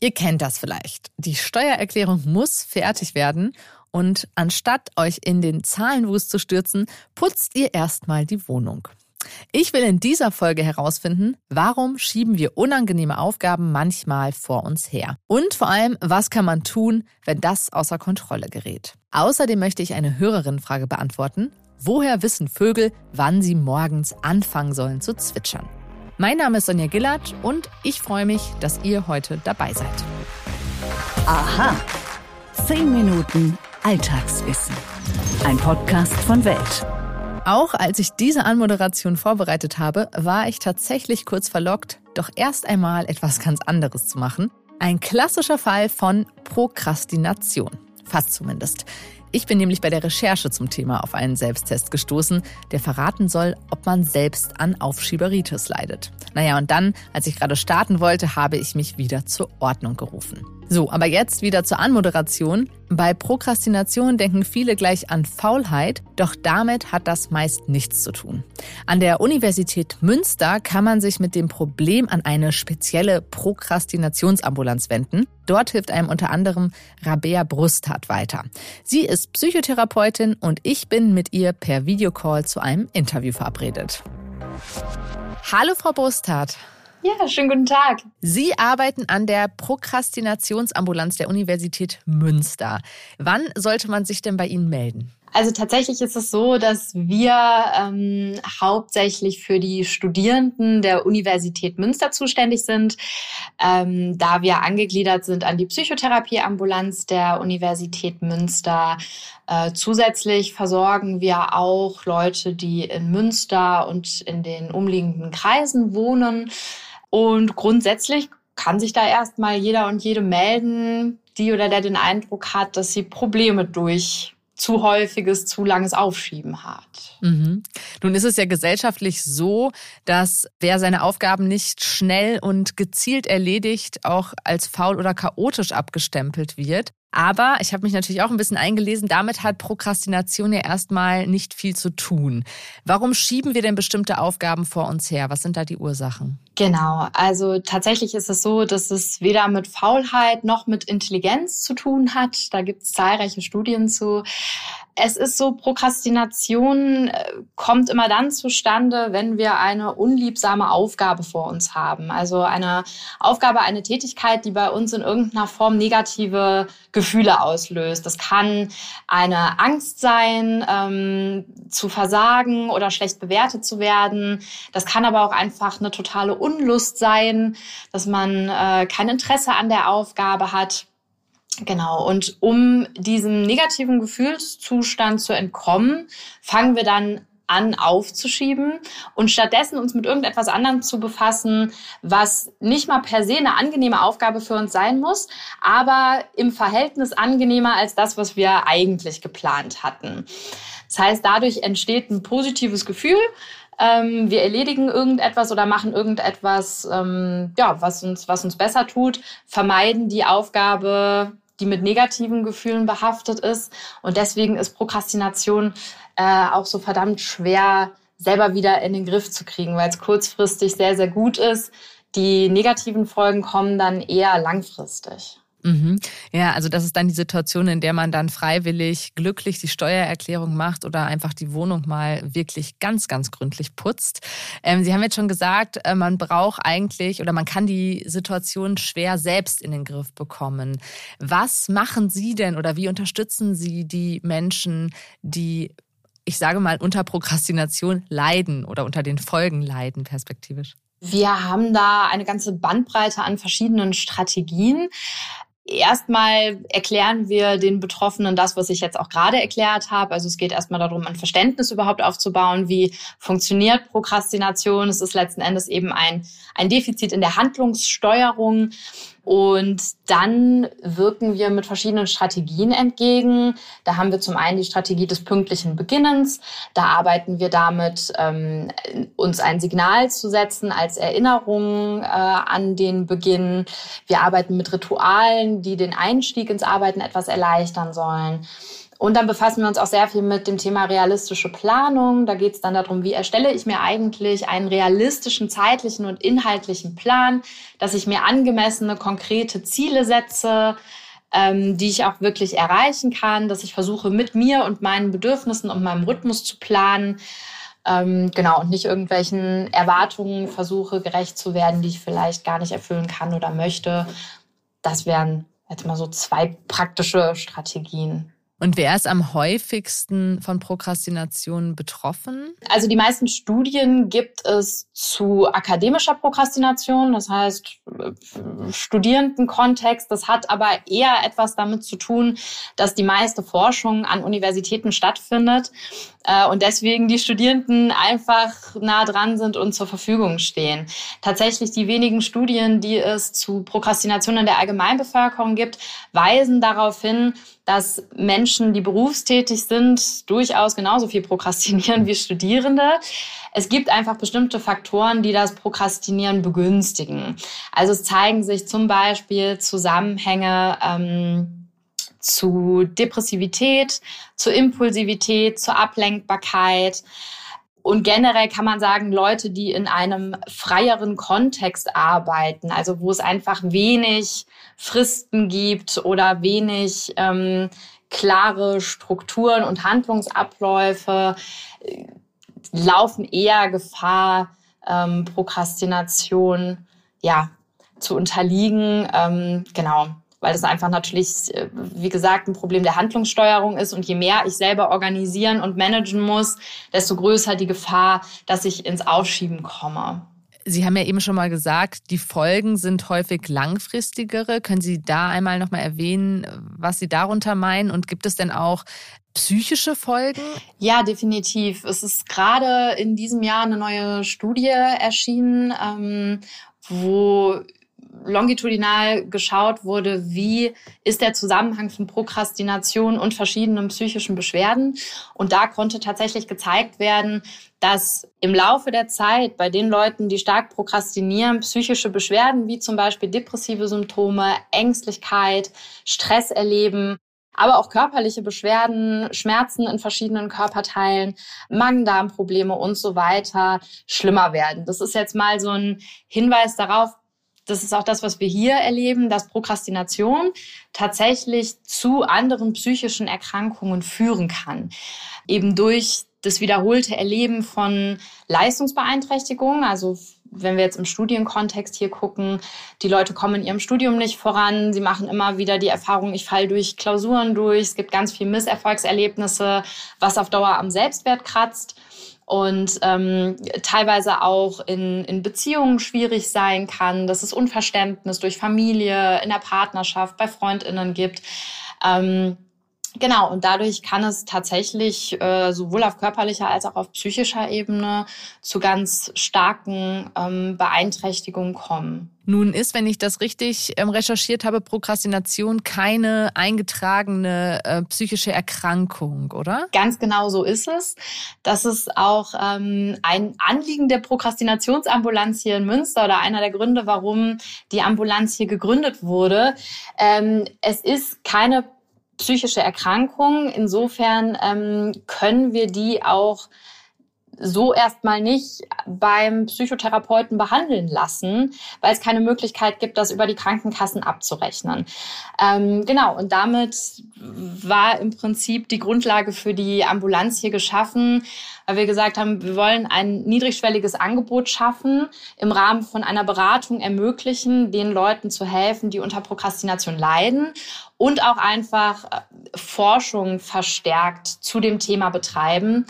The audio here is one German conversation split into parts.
Ihr kennt das vielleicht. Die Steuererklärung muss fertig werden und anstatt euch in den Zahlenwust zu stürzen, putzt ihr erstmal die Wohnung. Ich will in dieser Folge herausfinden, warum schieben wir unangenehme Aufgaben manchmal vor uns her? Und vor allem, was kann man tun, wenn das außer Kontrolle gerät? Außerdem möchte ich eine Hörerinnenfrage beantworten. Woher wissen Vögel, wann sie morgens anfangen sollen zu zwitschern? Mein Name ist Sonja Gillard und ich freue mich, dass ihr heute dabei seid. Aha. Zehn Minuten Alltagswissen. Ein Podcast von Welt. Auch als ich diese Anmoderation vorbereitet habe, war ich tatsächlich kurz verlockt, doch erst einmal etwas ganz anderes zu machen. Ein klassischer Fall von Prokrastination. Fast zumindest. Ich bin nämlich bei der Recherche zum Thema auf einen Selbsttest gestoßen, der verraten soll, ob man selbst an Aufschieberitis leidet. Naja, und dann, als ich gerade starten wollte, habe ich mich wieder zur Ordnung gerufen. So, aber jetzt wieder zur Anmoderation. Bei Prokrastination denken viele gleich an Faulheit, doch damit hat das meist nichts zu tun. An der Universität Münster kann man sich mit dem Problem an eine spezielle Prokrastinationsambulanz wenden. Dort hilft einem unter anderem Rabea Brusthardt weiter. Sie ist Psychotherapeutin und ich bin mit ihr per Videocall zu einem Interview verabredet. Hallo, Frau Brusthardt. Ja, schönen guten Tag. Sie arbeiten an der Prokrastinationsambulanz der Universität Münster. Wann sollte man sich denn bei Ihnen melden? Also tatsächlich ist es so, dass wir ähm, hauptsächlich für die Studierenden der Universität Münster zuständig sind, ähm, da wir angegliedert sind an die Psychotherapieambulanz der Universität Münster. Äh, zusätzlich versorgen wir auch Leute, die in Münster und in den umliegenden Kreisen wohnen. Und grundsätzlich kann sich da erstmal jeder und jede melden, die oder der den Eindruck hat, dass sie Probleme durch zu häufiges, zu langes Aufschieben hat. Mhm. Nun ist es ja gesellschaftlich so, dass wer seine Aufgaben nicht schnell und gezielt erledigt, auch als faul oder chaotisch abgestempelt wird. Aber ich habe mich natürlich auch ein bisschen eingelesen, damit hat Prokrastination ja erstmal nicht viel zu tun. Warum schieben wir denn bestimmte Aufgaben vor uns her? Was sind da die Ursachen? Genau, also tatsächlich ist es so, dass es weder mit Faulheit noch mit Intelligenz zu tun hat. Da gibt es zahlreiche Studien zu es ist so, Prokrastination äh, kommt immer dann zustande, wenn wir eine unliebsame Aufgabe vor uns haben. Also eine Aufgabe, eine Tätigkeit, die bei uns in irgendeiner Form negative Gefühle auslöst. Das kann eine Angst sein, ähm, zu versagen oder schlecht bewertet zu werden. Das kann aber auch einfach eine totale Unlust sein, dass man äh, kein Interesse an der Aufgabe hat. Genau, und um diesem negativen Gefühlszustand zu entkommen, fangen wir dann an aufzuschieben und stattdessen uns mit irgendetwas anderem zu befassen, was nicht mal per se eine angenehme Aufgabe für uns sein muss, aber im Verhältnis angenehmer als das, was wir eigentlich geplant hatten. Das heißt, dadurch entsteht ein positives Gefühl. Ähm, wir erledigen irgendetwas oder machen irgendetwas, ähm, ja, was uns, was uns besser tut, vermeiden die Aufgabe die mit negativen Gefühlen behaftet ist. Und deswegen ist Prokrastination äh, auch so verdammt schwer selber wieder in den Griff zu kriegen, weil es kurzfristig sehr, sehr gut ist. Die negativen Folgen kommen dann eher langfristig. Mhm. Ja, also das ist dann die Situation, in der man dann freiwillig glücklich die Steuererklärung macht oder einfach die Wohnung mal wirklich ganz, ganz gründlich putzt. Ähm, Sie haben jetzt schon gesagt, äh, man braucht eigentlich oder man kann die Situation schwer selbst in den Griff bekommen. Was machen Sie denn oder wie unterstützen Sie die Menschen, die ich sage mal, unter Prokrastination leiden oder unter den Folgen leiden, perspektivisch? Wir haben da eine ganze Bandbreite an verschiedenen Strategien. Erstmal erklären wir den Betroffenen das, was ich jetzt auch gerade erklärt habe. Also es geht erstmal darum, ein Verständnis überhaupt aufzubauen, wie funktioniert Prokrastination. Es ist letzten Endes eben ein, ein Defizit in der Handlungssteuerung. Und dann wirken wir mit verschiedenen Strategien entgegen. Da haben wir zum einen die Strategie des pünktlichen Beginnens. Da arbeiten wir damit, ähm, uns ein Signal zu setzen als Erinnerung äh, an den Beginn. Wir arbeiten mit Ritualen, die den Einstieg ins Arbeiten etwas erleichtern sollen. Und dann befassen wir uns auch sehr viel mit dem Thema realistische Planung. Da geht es dann darum, wie erstelle ich mir eigentlich einen realistischen zeitlichen und inhaltlichen Plan, dass ich mir angemessene, konkrete Ziele setze, ähm, die ich auch wirklich erreichen kann, dass ich versuche, mit mir und meinen Bedürfnissen und meinem Rhythmus zu planen. Ähm, genau, und nicht irgendwelchen Erwartungen versuche, gerecht zu werden, die ich vielleicht gar nicht erfüllen kann oder möchte. Das wären jetzt mal so zwei praktische Strategien. Und wer ist am häufigsten von Prokrastination betroffen? Also die meisten Studien gibt es zu akademischer Prokrastination, das heißt Studierendenkontext. Das hat aber eher etwas damit zu tun, dass die meiste Forschung an Universitäten stattfindet äh, und deswegen die Studierenden einfach nah dran sind und zur Verfügung stehen. Tatsächlich die wenigen Studien, die es zu Prokrastination in der Allgemeinbevölkerung gibt, weisen darauf hin, dass Menschen, die berufstätig sind, durchaus genauso viel prokrastinieren wie Studierende. Es gibt einfach bestimmte Faktoren, die das Prokrastinieren begünstigen. Also es zeigen sich zum Beispiel Zusammenhänge ähm, zu Depressivität, zu Impulsivität, zur Ablenkbarkeit. Und generell kann man sagen, Leute, die in einem freieren Kontext arbeiten, also wo es einfach wenig Fristen gibt oder wenig ähm, klare Strukturen und Handlungsabläufe, äh, laufen eher Gefahr, ähm, Prokrastination ja, zu unterliegen. Ähm, genau weil das einfach natürlich, äh, wie gesagt, ein Problem der Handlungssteuerung ist. Und je mehr ich selber organisieren und managen muss, desto größer die Gefahr, dass ich ins Aufschieben komme. Sie haben ja eben schon mal gesagt, die Folgen sind häufig langfristigere. Können Sie da einmal noch mal erwähnen, was Sie darunter meinen? Und gibt es denn auch psychische Folgen? Ja, definitiv. Es ist gerade in diesem Jahr eine neue Studie erschienen, ähm, wo longitudinal geschaut wurde, wie ist der Zusammenhang von Prokrastination und verschiedenen psychischen Beschwerden. Und da konnte tatsächlich gezeigt werden, dass im Laufe der Zeit bei den Leuten, die stark prokrastinieren, psychische Beschwerden wie zum Beispiel depressive Symptome, Ängstlichkeit, Stress erleben, aber auch körperliche Beschwerden, Schmerzen in verschiedenen Körperteilen, Magen-Darm-Probleme und so weiter schlimmer werden. Das ist jetzt mal so ein Hinweis darauf, das ist auch das, was wir hier erleben, dass Prokrastination tatsächlich zu anderen psychischen Erkrankungen führen kann. Eben durch das wiederholte Erleben von Leistungsbeeinträchtigungen, also wenn wir jetzt im Studienkontext hier gucken, die Leute kommen in ihrem Studium nicht voran, sie machen immer wieder die Erfahrung, ich falle durch Klausuren durch, es gibt ganz viel Misserfolgserlebnisse, was auf Dauer am Selbstwert kratzt und ähm, teilweise auch in, in Beziehungen schwierig sein kann, dass es Unverständnis durch Familie, in der Partnerschaft, bei Freundinnen gibt. Ähm, Genau, und dadurch kann es tatsächlich äh, sowohl auf körperlicher als auch auf psychischer Ebene zu ganz starken ähm, Beeinträchtigungen kommen. Nun ist, wenn ich das richtig ähm, recherchiert habe, Prokrastination keine eingetragene äh, psychische Erkrankung, oder? Ganz genau so ist es. Das ist auch ähm, ein Anliegen der Prokrastinationsambulanz hier in Münster oder einer der Gründe, warum die Ambulanz hier gegründet wurde. Ähm, es ist keine psychische Erkrankung. Insofern ähm, können wir die auch so erstmal nicht beim Psychotherapeuten behandeln lassen, weil es keine Möglichkeit gibt, das über die Krankenkassen abzurechnen. Ähm, genau, und damit war im Prinzip die Grundlage für die Ambulanz hier geschaffen, weil wir gesagt haben, wir wollen ein niedrigschwelliges Angebot schaffen, im Rahmen von einer Beratung ermöglichen, den Leuten zu helfen, die unter Prokrastination leiden und auch einfach äh, Forschung verstärkt zu dem Thema betreiben,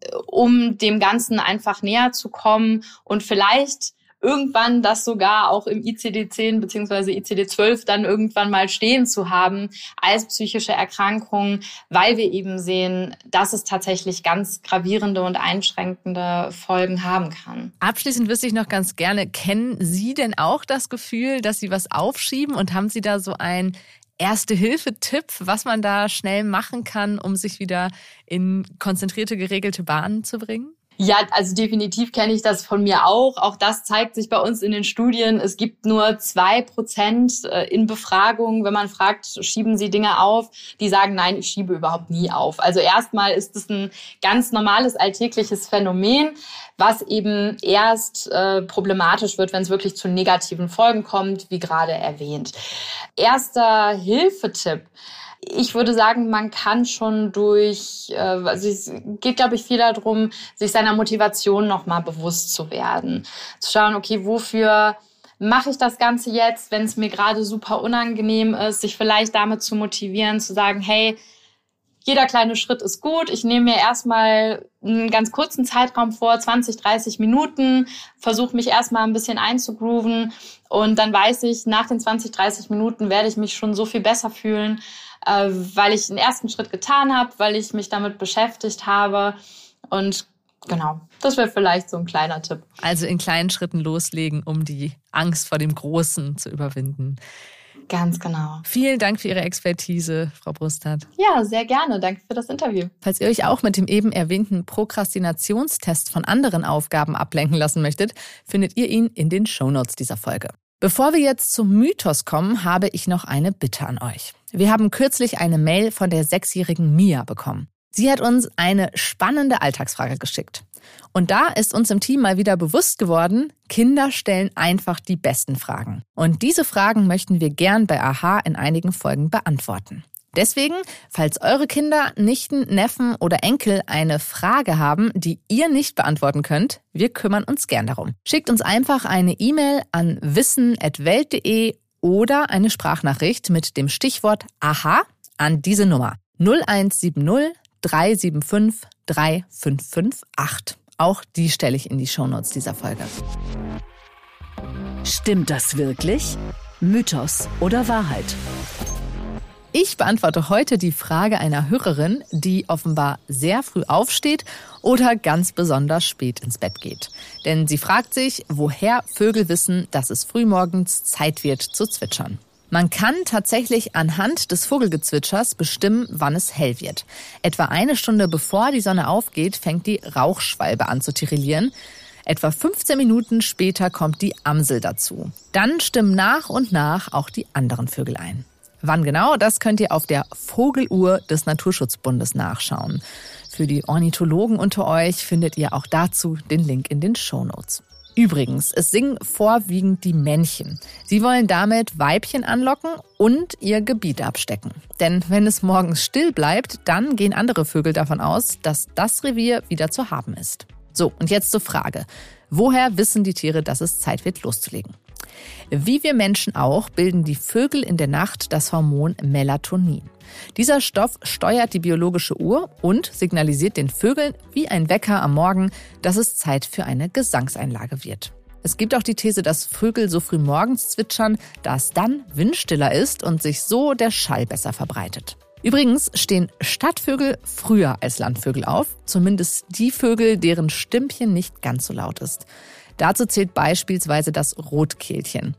äh, um dem Ganzen einfach näher zu kommen und vielleicht irgendwann das sogar auch im ICD-10 beziehungsweise ICD-12 dann irgendwann mal stehen zu haben als psychische Erkrankung, weil wir eben sehen, dass es tatsächlich ganz gravierende und einschränkende Folgen haben kann. Abschließend wüsste ich noch ganz gerne, kennen Sie denn auch das Gefühl, dass Sie was aufschieben und haben Sie da so ein Erste-Hilfe-Tipp, was man da schnell machen kann, um sich wieder in konzentrierte, geregelte Bahnen zu bringen? Ja, also definitiv kenne ich das von mir auch. Auch das zeigt sich bei uns in den Studien. Es gibt nur zwei Prozent äh, in Befragungen, wenn man fragt, schieben Sie Dinge auf, die sagen, nein, ich schiebe überhaupt nie auf. Also erstmal ist es ein ganz normales alltägliches Phänomen, was eben erst äh, problematisch wird, wenn es wirklich zu negativen Folgen kommt, wie gerade erwähnt. Erster Hilfetipp ich würde sagen, man kann schon durch, äh, also es geht, glaube ich, viel darum, sich seiner Motivation nochmal bewusst zu werden. Zu schauen, okay, wofür mache ich das Ganze jetzt, wenn es mir gerade super unangenehm ist, sich vielleicht damit zu motivieren, zu sagen, hey, jeder kleine Schritt ist gut. Ich nehme mir erstmal einen ganz kurzen Zeitraum vor, 20, 30 Minuten, versuche mich erstmal ein bisschen einzugrooven und dann weiß ich, nach den 20, 30 Minuten werde ich mich schon so viel besser fühlen, äh, weil ich den ersten Schritt getan habe, weil ich mich damit beschäftigt habe. Und genau, das wäre vielleicht so ein kleiner Tipp. Also in kleinen Schritten loslegen, um die Angst vor dem Großen zu überwinden. Ganz genau. Vielen Dank für Ihre Expertise, Frau Brusthardt. Ja, sehr gerne. Danke für das Interview. Falls ihr euch auch mit dem eben erwähnten Prokrastinationstest von anderen Aufgaben ablenken lassen möchtet, findet ihr ihn in den Shownotes dieser Folge. Bevor wir jetzt zum Mythos kommen, habe ich noch eine Bitte an euch. Wir haben kürzlich eine Mail von der sechsjährigen Mia bekommen. Sie hat uns eine spannende Alltagsfrage geschickt. Und da ist uns im Team mal wieder bewusst geworden, Kinder stellen einfach die besten Fragen. Und diese Fragen möchten wir gern bei AHA in einigen Folgen beantworten. Deswegen, falls eure Kinder, Nichten, Neffen oder Enkel eine Frage haben, die ihr nicht beantworten könnt, wir kümmern uns gern darum. Schickt uns einfach eine E-Mail an wissen.welt.de oder eine Sprachnachricht mit dem Stichwort AHA an diese Nummer 0170 375 3558. Auch die stelle ich in die Shownotes dieser Folge. Stimmt das wirklich? Mythos oder Wahrheit? Ich beantworte heute die Frage einer Hörerin, die offenbar sehr früh aufsteht oder ganz besonders spät ins Bett geht. Denn sie fragt sich, woher Vögel wissen, dass es frühmorgens Zeit wird zu zwitschern. Man kann tatsächlich anhand des Vogelgezwitschers bestimmen, wann es hell wird. Etwa eine Stunde bevor die Sonne aufgeht, fängt die Rauchschwalbe an zu tirillieren. Etwa 15 Minuten später kommt die Amsel dazu. Dann stimmen nach und nach auch die anderen Vögel ein. Wann genau, das könnt ihr auf der Vogeluhr des Naturschutzbundes nachschauen. Für die Ornithologen unter euch findet ihr auch dazu den Link in den Shownotes. Übrigens, es singen vorwiegend die Männchen. Sie wollen damit Weibchen anlocken und ihr Gebiet abstecken. Denn wenn es morgens still bleibt, dann gehen andere Vögel davon aus, dass das Revier wieder zu haben ist. So, und jetzt zur Frage. Woher wissen die Tiere, dass es Zeit wird, loszulegen? Wie wir Menschen auch, bilden die Vögel in der Nacht das Hormon Melatonin. Dieser Stoff steuert die biologische Uhr und signalisiert den Vögeln wie ein Wecker am Morgen, dass es Zeit für eine Gesangseinlage wird. Es gibt auch die These, dass Vögel so früh morgens zwitschern, da es dann windstiller ist und sich so der Schall besser verbreitet. Übrigens stehen Stadtvögel früher als Landvögel auf, zumindest die Vögel, deren Stimmchen nicht ganz so laut ist. Dazu zählt beispielsweise das Rotkehlchen.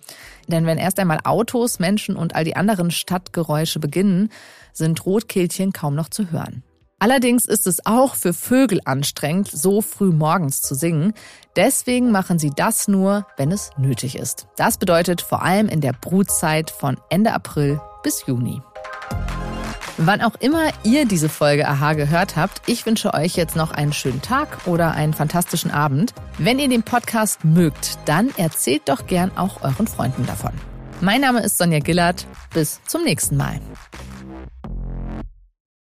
Denn wenn erst einmal Autos, Menschen und all die anderen Stadtgeräusche beginnen, sind Rotkehlchen kaum noch zu hören. Allerdings ist es auch für Vögel anstrengend, so früh morgens zu singen. Deswegen machen sie das nur, wenn es nötig ist. Das bedeutet vor allem in der Brutzeit von Ende April bis Juni. Wann auch immer ihr diese Folge Aha gehört habt, ich wünsche euch jetzt noch einen schönen Tag oder einen fantastischen Abend. Wenn ihr den Podcast mögt, dann erzählt doch gern auch euren Freunden davon. Mein Name ist Sonja Gillard. Bis zum nächsten Mal.